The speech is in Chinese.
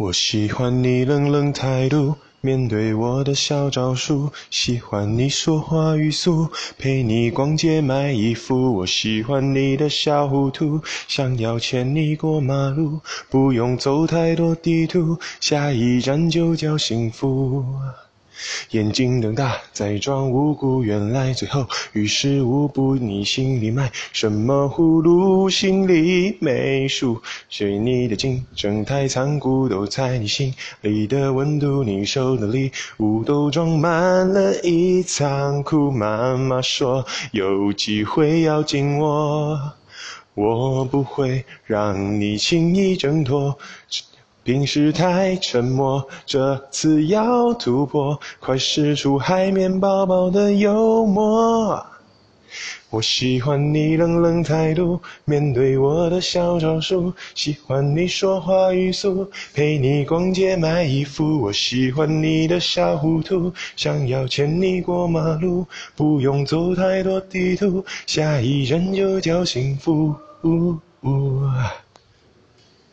我喜欢你冷冷态度，面对我的小招数，喜欢你说话语速，陪你逛街买衣服。我喜欢你的小糊涂，想要牵你过马路，不用走太多地图，下一站就叫幸福。眼睛瞪大，再装无辜，原来最后于事无补。你心里卖什么葫芦？心里没数。对你的竞争太残酷，都在你心里的温度。你收的礼物都装满了一仓库。妈妈说有机会要紧握，我不会让你轻易挣脱。平时太沉默，这次要突破，快使出海绵宝宝的幽默。我喜欢你冷冷态度，面对我的小招数，喜欢你说话语速，陪你逛街买衣服。我喜欢你的小糊涂，想要牵你过马路，不用走太多地图，下一站就叫幸福。呜呜